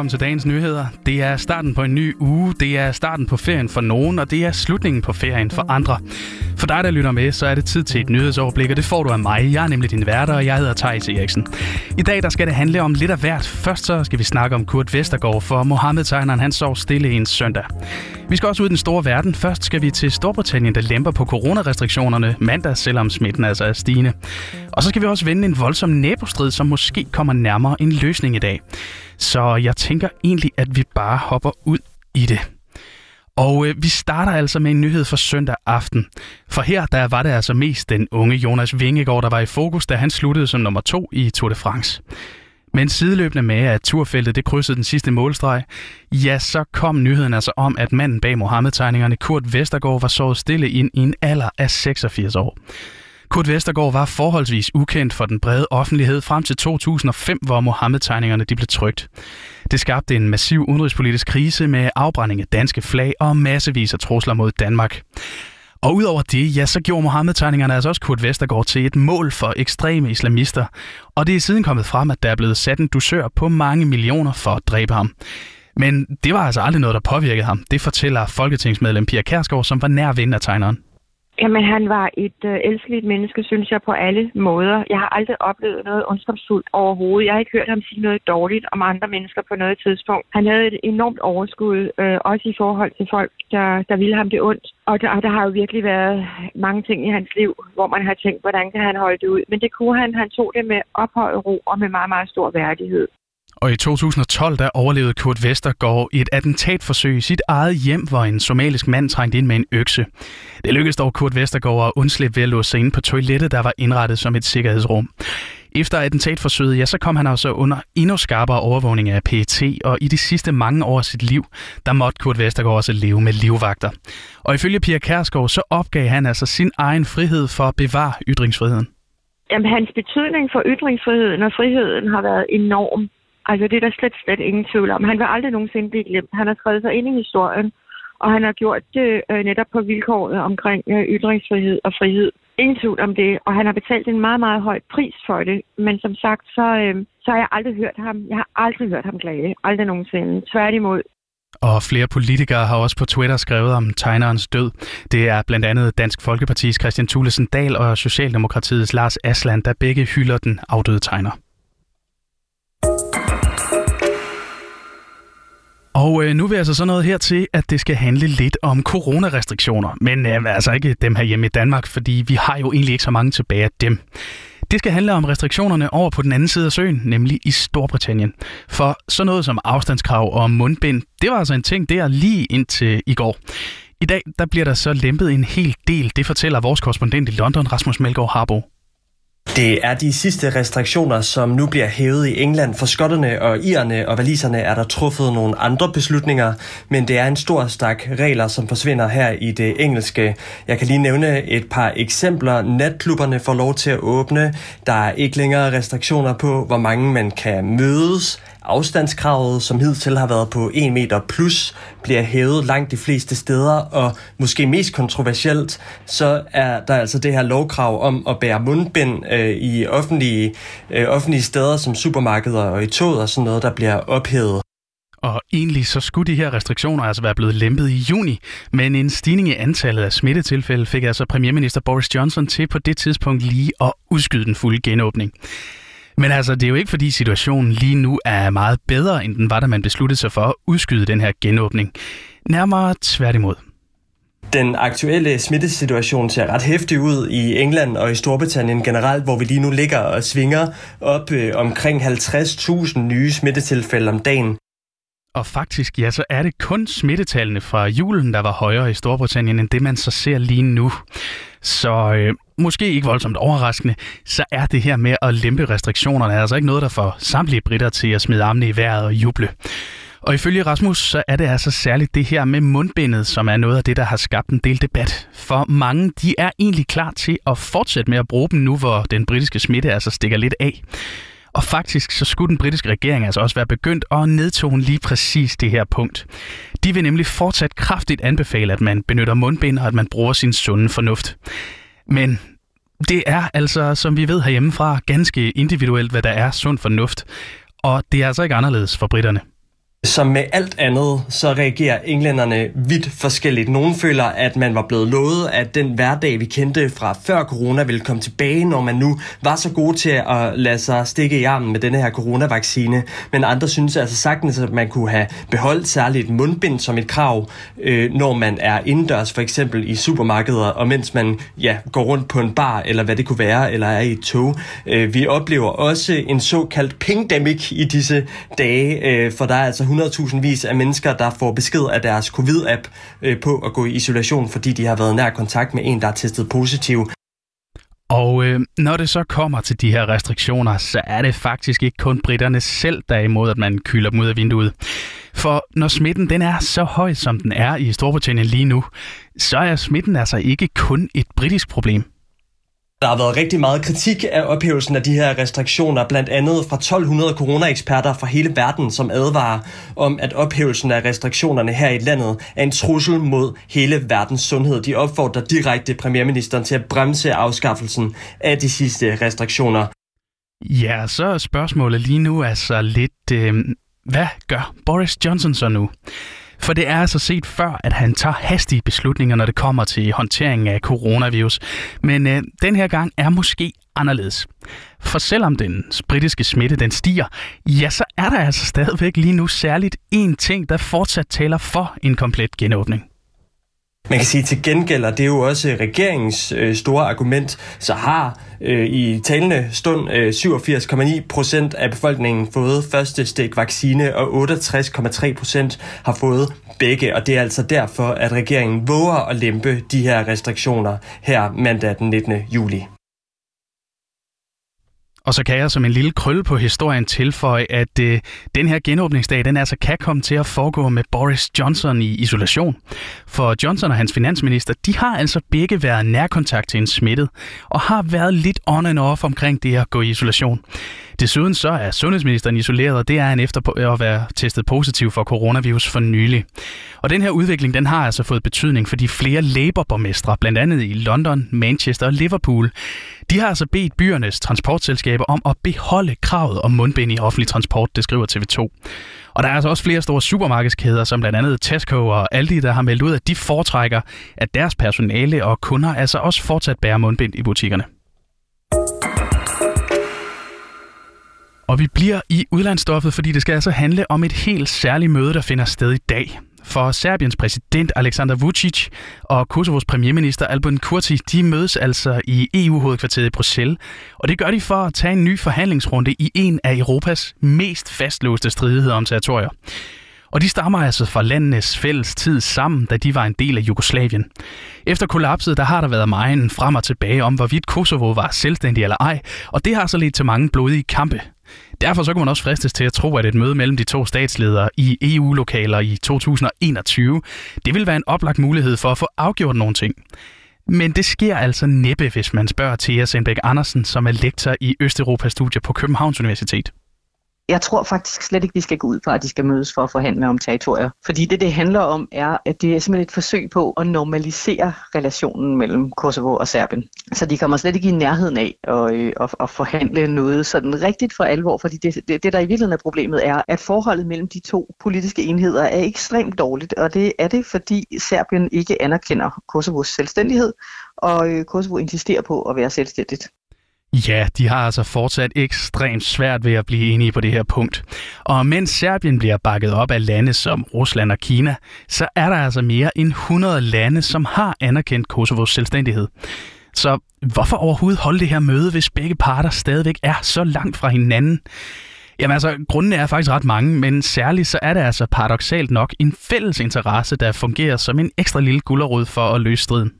velkommen til dagens nyheder. Det er starten på en ny uge, det er starten på ferien for nogen, og det er slutningen på ferien for andre. For dig, der lytter med, så er det tid til et nyhedsoverblik, og det får du af mig. Jeg er nemlig din værter, og jeg hedder Thijs Eriksen. I dag der skal det handle om lidt af hvert. Først så skal vi snakke om Kurt Vestergaard, for Mohammed-tegneren han sov stille en søndag. Vi skal også ud i den store verden. Først skal vi til Storbritannien, der lemper på coronarestriktionerne mandag, selvom smitten altså er stigende. Og så skal vi også vende en voldsom nabostrid, som måske kommer nærmere en løsning i dag. Så jeg tænker egentlig, at vi bare hopper ud i det. Og øh, vi starter altså med en nyhed fra søndag aften. For her der var det altså mest den unge Jonas Vingegaard, der var i fokus, da han sluttede som nummer to i Tour de France. Men sideløbende med, at turfeltet det krydsede den sidste målstreg, ja, så kom nyheden altså om, at manden bag Mohammed-tegningerne, Kurt Vestergaard, var såret stille ind i en alder af 86 år. Kurt Vestergaard var forholdsvis ukendt for den brede offentlighed frem til 2005, hvor Mohammed-tegningerne de blev trygt. Det skabte en massiv udenrigspolitisk krise med afbrænding af danske flag og massevis af trusler mod Danmark. Og udover det, ja, så gjorde Mohammed-tegningerne altså også Kurt Vestergaard til et mål for ekstreme islamister. Og det er siden kommet frem, at der er blevet sat en dusør på mange millioner for at dræbe ham. Men det var altså aldrig noget, der påvirkede ham. Det fortæller folketingsmedlem Pia Kærsgaard, som var nær ven af tegneren. Jamen, han var et øh, elskeligt menneske, synes jeg, på alle måder. Jeg har aldrig oplevet noget ondskabsfuldt overhovedet. Jeg har ikke hørt ham sige noget dårligt om andre mennesker på noget tidspunkt. Han havde et enormt overskud, øh, også i forhold til folk, der, der ville ham det ondt. Og der, der har jo virkelig været mange ting i hans liv, hvor man har tænkt, hvordan kan han holde det ud. Men det kunne han. Han tog det med ophøjet ro og med meget, meget stor værdighed. Og i 2012 der overlevede Kurt Vestergaard et attentatforsøg i sit eget hjem, hvor en somalisk mand trængte ind med en økse. Det lykkedes dog Kurt Vestergaard at undslippe ved at låse sig inde på toilettet, der var indrettet som et sikkerhedsrum. Efter attentatforsøget, ja, så kom han altså under endnu skarpere overvågning af PET, og i de sidste mange år af sit liv, der måtte Kurt Vestergaard også leve med livvagter. Og ifølge Pia Kærsgaard, så opgav han altså sin egen frihed for at bevare ytringsfriheden. Jamen, hans betydning for ytringsfriheden og friheden har været enorm. Altså, det er der slet, slet ingen tvivl om. Han vil aldrig nogensinde blive glemt. Han har skrevet sig ind i historien, og han har gjort det øh, netop på vilkåret omkring øh, ytringsfrihed og frihed. Ingen tvivl om det, og han har betalt en meget, meget høj pris for det. Men som sagt, så, øh, så har jeg aldrig hørt ham. Jeg har aldrig hørt ham klage. Aldrig nogensinde. Tværtimod. Og flere politikere har også på Twitter skrevet om tegnerens død. Det er blandt andet Dansk Folkepartis Christian Thulesen Dahl og Socialdemokratiets Lars Asland, der begge hylder den afdøde tegner. Og øh, nu vil jeg altså så noget her til, at det skal handle lidt om coronarestriktioner. Men øh, altså ikke dem her hjemme i Danmark, fordi vi har jo egentlig ikke så mange tilbage af dem. Det skal handle om restriktionerne over på den anden side af søen, nemlig i Storbritannien. For sådan noget som afstandskrav og mundbind, det var altså en ting der lige indtil i går. I dag der bliver der så lempet en hel del, det fortæller vores korrespondent i London, Rasmus Melgaard Harbo. Det er de sidste restriktioner, som nu bliver hævet i England. For skotterne og irerne og valiserne er der truffet nogle andre beslutninger, men det er en stor stak regler, som forsvinder her i det engelske. Jeg kan lige nævne et par eksempler. Natklubberne får lov til at åbne. Der er ikke længere restriktioner på, hvor mange man kan mødes. Afstandskravet, som hidtil har været på 1 meter plus, bliver hævet langt de fleste steder, og måske mest kontroversielt, så er der altså det her lovkrav om at bære mundbind øh, i offentlige, øh, offentlige steder som supermarkeder og i toget og sådan noget, der bliver ophævet. Og egentlig så skulle de her restriktioner altså være blevet lempet i juni, men en stigning i antallet af smittetilfælde fik altså premierminister Boris Johnson til på det tidspunkt lige at udskyde den fulde genåbning. Men altså, det er jo ikke fordi situationen lige nu er meget bedre, end den var, da man besluttede sig for at udskyde den her genåbning. Nærmere tværtimod. Den aktuelle smittesituation ser ret hæftig ud i England og i Storbritannien generelt, hvor vi lige nu ligger og svinger op øh, omkring 50.000 nye smittetilfælde om dagen. Og faktisk, ja, så er det kun smittetallene fra julen, der var højere i Storbritannien, end det man så ser lige nu. Så øh, måske ikke voldsomt overraskende, så er det her med at lempe restriktionerne altså ikke noget, der får samtlige britter til at smide armene i vejret og juble. Og ifølge Rasmus, så er det altså særligt det her med mundbindet, som er noget af det, der har skabt en del debat. For mange, de er egentlig klar til at fortsætte med at bruge dem nu, hvor den britiske smitte altså stikker lidt af. Og faktisk så skulle den britiske regering altså også være begyndt at nedtone lige præcis det her punkt. De vil nemlig fortsat kraftigt anbefale, at man benytter mundbind og at man bruger sin sunde fornuft. Men det er altså, som vi ved herhjemmefra, ganske individuelt, hvad der er sund fornuft. Og det er altså ikke anderledes for britterne. Som med alt andet, så reagerer englænderne vidt forskelligt. Nogle føler, at man var blevet lovet, at den hverdag, vi kendte fra før corona, ville komme tilbage, når man nu var så god til at lade sig stikke i armen med denne her coronavaccine. Men andre synes altså sagtens, at man kunne have beholdt særligt mundbind som et krav, øh, når man er indendørs, for eksempel i supermarkeder, og mens man ja, går rundt på en bar, eller hvad det kunne være, eller er i et tog. Øh, vi oplever også en såkaldt pingdemic i disse dage, øh, for der er altså 100.000 vis af mennesker, der får besked af deres covid-app øh, på at gå i isolation, fordi de har været nær kontakt med en, der er testet positiv. Og øh, når det så kommer til de her restriktioner, så er det faktisk ikke kun britterne selv, der er imod, at man kylder dem ud af vinduet. For når smitten den er så høj, som den er i Storbritannien lige nu, så er smitten altså ikke kun et britisk problem. Der har været rigtig meget kritik af ophævelsen af de her restriktioner, blandt andet fra 1200 coronaeksperter fra hele verden, som advarer om, at ophævelsen af restriktionerne her i landet er en trussel mod hele verdens sundhed. De opfordrer direkte premierministeren til at bremse afskaffelsen af de sidste restriktioner. Ja, så er spørgsmålet lige nu altså lidt, øh, hvad gør Boris Johnson så nu? For det er altså set før, at han tager hastige beslutninger, når det kommer til håndteringen af coronavirus. Men øh, den her gang er måske anderledes. For selvom den britiske smitte den stiger, ja, så er der altså stadigvæk lige nu særligt én ting, der fortsat taler for en komplet genåbning. Man kan sige til gengæld, og det er jo også øh, regeringens øh, store argument, så har øh, i talende stund øh, 87,9 procent af befolkningen fået første stik vaccine, og 68,3 procent har fået begge, og det er altså derfor, at regeringen våger at lempe de her restriktioner her mandag den 19. juli. Og så kan jeg som en lille krølle på historien tilføje, at øh, den her genåbningsdag, den altså kan komme til at foregå med Boris Johnson i isolation. For Johnson og hans finansminister, de har altså begge været nærkontakt til en smittet, og har været lidt on and off omkring det at gå i isolation. Desuden så er sundhedsministeren isoleret, og det er han efter at være testet positiv for coronavirus for nylig. Og den her udvikling, den har altså fået betydning fordi flere Labour-borgmestre, blandt andet i London, Manchester og Liverpool. De har altså bedt byernes transportselskaber om at beholde kravet om mundbind i offentlig transport, det skriver TV2. Og der er altså også flere store supermarkedskæder, som blandt andet Tesco og Aldi, der har meldt ud, at de foretrækker, at deres personale og kunder altså også fortsat bærer mundbind i butikkerne. Og vi bliver i udlandsstoffet, fordi det skal altså handle om et helt særligt møde, der finder sted i dag. For Serbiens præsident Aleksandar Vucic og Kosovos premierminister Albin Kurti, de mødes altså i EU-hovedkvarteret i Bruxelles. Og det gør de for at tage en ny forhandlingsrunde i en af Europas mest fastlåste stridigheder om territorier. Og de stammer altså fra landenes fælles tid sammen, da de var en del af Jugoslavien. Efter kollapset, der har der været meget frem og tilbage om, hvorvidt Kosovo var selvstændig eller ej, og det har så ledt til mange blodige kampe. Derfor så kan man også fristes til at tro, at et møde mellem de to statsledere i EU-lokaler i 2021, det vil være en oplagt mulighed for at få afgjort nogle ting. Men det sker altså næppe, hvis man spørger Thea Sendbæk Andersen, som er lektor i Østeuropa-studier på Københavns Universitet. Jeg tror faktisk slet ikke, de skal gå ud fra, at de skal mødes for at forhandle om territorier. Fordi det, det handler om, er, at det er simpelthen et forsøg på at normalisere relationen mellem Kosovo og Serbien. Så de kommer slet ikke i nærheden af at, øh, at, at forhandle noget sådan rigtigt for alvor. Fordi det, det, det, der i virkeligheden er problemet, er, at forholdet mellem de to politiske enheder er ekstremt dårligt. Og det er det, fordi Serbien ikke anerkender Kosovos selvstændighed, og øh, Kosovo insisterer på at være selvstændigt. Ja, de har altså fortsat ekstremt svært ved at blive enige på det her punkt. Og mens Serbien bliver bakket op af lande som Rusland og Kina, så er der altså mere end 100 lande, som har anerkendt Kosovos selvstændighed. Så hvorfor overhovedet holde det her møde, hvis begge parter stadigvæk er så langt fra hinanden? Jamen altså, grundene er faktisk ret mange, men særligt så er det altså paradoxalt nok en fælles interesse, der fungerer som en ekstra lille gulderod for at løse striden.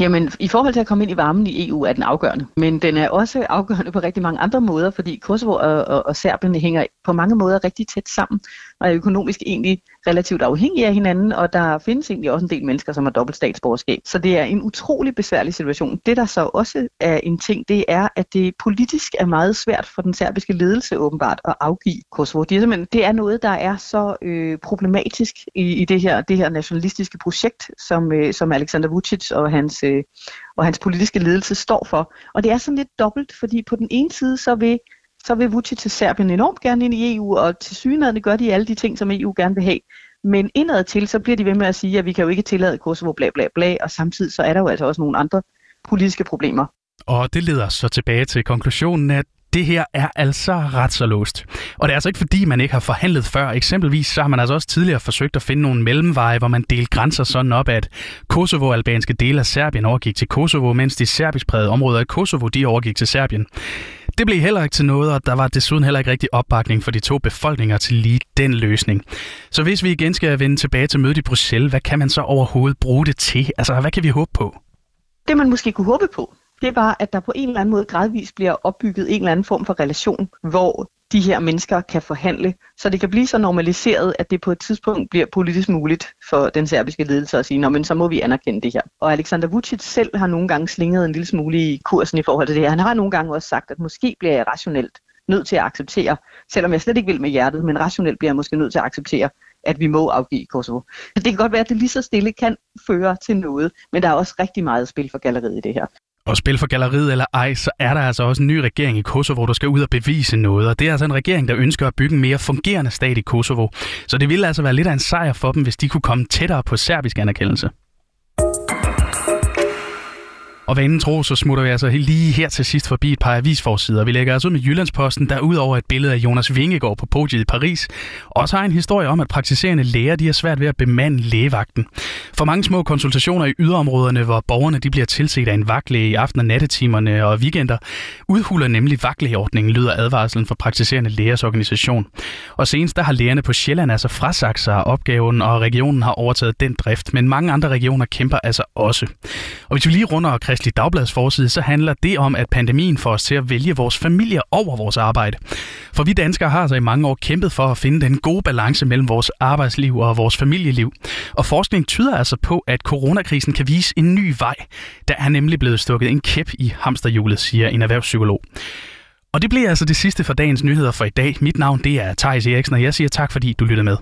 Jamen, i forhold til at komme ind i varmen i EU er den afgørende, men den er også afgørende på rigtig mange andre måder, fordi Kosovo og, og, og Serbien hænger på mange måder rigtig tæt sammen, og er økonomisk egentlig relativt afhængige af hinanden, og der findes egentlig også en del mennesker, som har dobbelt statsborgerskab. Så det er en utrolig besværlig situation. Det, der så også er en ting, det er, at det politisk er meget svært for den serbiske ledelse åbenbart at afgive Kosovo. Det er, det er noget, der er så øh, problematisk i, i det, her, det her nationalistiske projekt, som, øh, som Alexander Vucic og hans, øh, og hans politiske ledelse står for. Og det er sådan lidt dobbelt, fordi på den ene side så vil så vil Vucic til Serbien enormt gerne ind i EU, og til synligheden gør de alle de ting, som EU gerne vil have. Men indad til, så bliver de ved med at sige, at vi kan jo ikke tillade Kosovo bla bla bla, og samtidig så er der jo altså også nogle andre politiske problemer. Og det leder så tilbage til konklusionen, at det her er altså ret så låst. Og det er altså ikke fordi, man ikke har forhandlet før. Eksempelvis så har man altså også tidligere forsøgt at finde nogle mellemveje, hvor man delte grænser sådan op, at Kosovo-albanske dele af Serbien overgik til Kosovo, mens de serbisk prægede områder i Kosovo de overgik til Serbien. Det blev heller ikke til noget, og der var desuden heller ikke rigtig opbakning for de to befolkninger til lige den løsning. Så hvis vi igen skal vende tilbage til mødet i Bruxelles, hvad kan man så overhovedet bruge det til? Altså, hvad kan vi håbe på? Det man måske kunne håbe på, det var, at der på en eller anden måde gradvist bliver opbygget en eller anden form for relation, hvor de her mennesker kan forhandle, så det kan blive så normaliseret, at det på et tidspunkt bliver politisk muligt for den serbiske ledelse at sige, Nå, men så må vi anerkende det her. Og Alexander Vucic selv har nogle gange slinget en lille smule i kursen i forhold til det her. Han har nogle gange også sagt, at måske bliver jeg rationelt nødt til at acceptere, selvom jeg slet ikke vil med hjertet, men rationelt bliver jeg måske nødt til at acceptere, at vi må afgive Kosovo. Så det kan godt være, at det lige så stille kan føre til noget, men der er også rigtig meget spil for galleriet i det her. Og spil for galleriet eller ej, så er der altså også en ny regering i Kosovo, der skal ud og bevise noget. Og det er altså en regering, der ønsker at bygge en mere fungerende stat i Kosovo. Så det ville altså være lidt af en sejr for dem, hvis de kunne komme tættere på serbisk anerkendelse. Og vanen tro, så smutter vi altså lige her til sidst forbi et par avisforsider. Vi lægger altså ud med Jyllandsposten, der udover et billede af Jonas Vingegaard på podiet i Paris, også har en historie om, at praktiserende læger de har svært ved at bemande lægevagten. For mange små konsultationer i yderområderne, hvor borgerne de bliver tilset af en vagtlæge i aften- og nattetimerne og weekender, udhuler nemlig vagtlægeordningen, lyder advarslen fra praktiserende lægers organisation. Og senest der har lægerne på Sjælland altså frasagt sig opgaven, og regionen har overtaget den drift, men mange andre regioner kæmper altså også. Og hvis vi lige runder og Kristelig Dagblads forside, så handler det om, at pandemien får os til at vælge vores familie over vores arbejde. For vi danskere har altså i mange år kæmpet for at finde den gode balance mellem vores arbejdsliv og vores familieliv. Og forskning tyder altså på, at coronakrisen kan vise en ny vej. Der er nemlig blevet stukket en kæp i hamsterhjulet, siger en erhvervspsykolog. Og det bliver altså det sidste for dagens nyheder for i dag. Mit navn det er Thijs Eriksen, og jeg siger tak, fordi du lyttede med.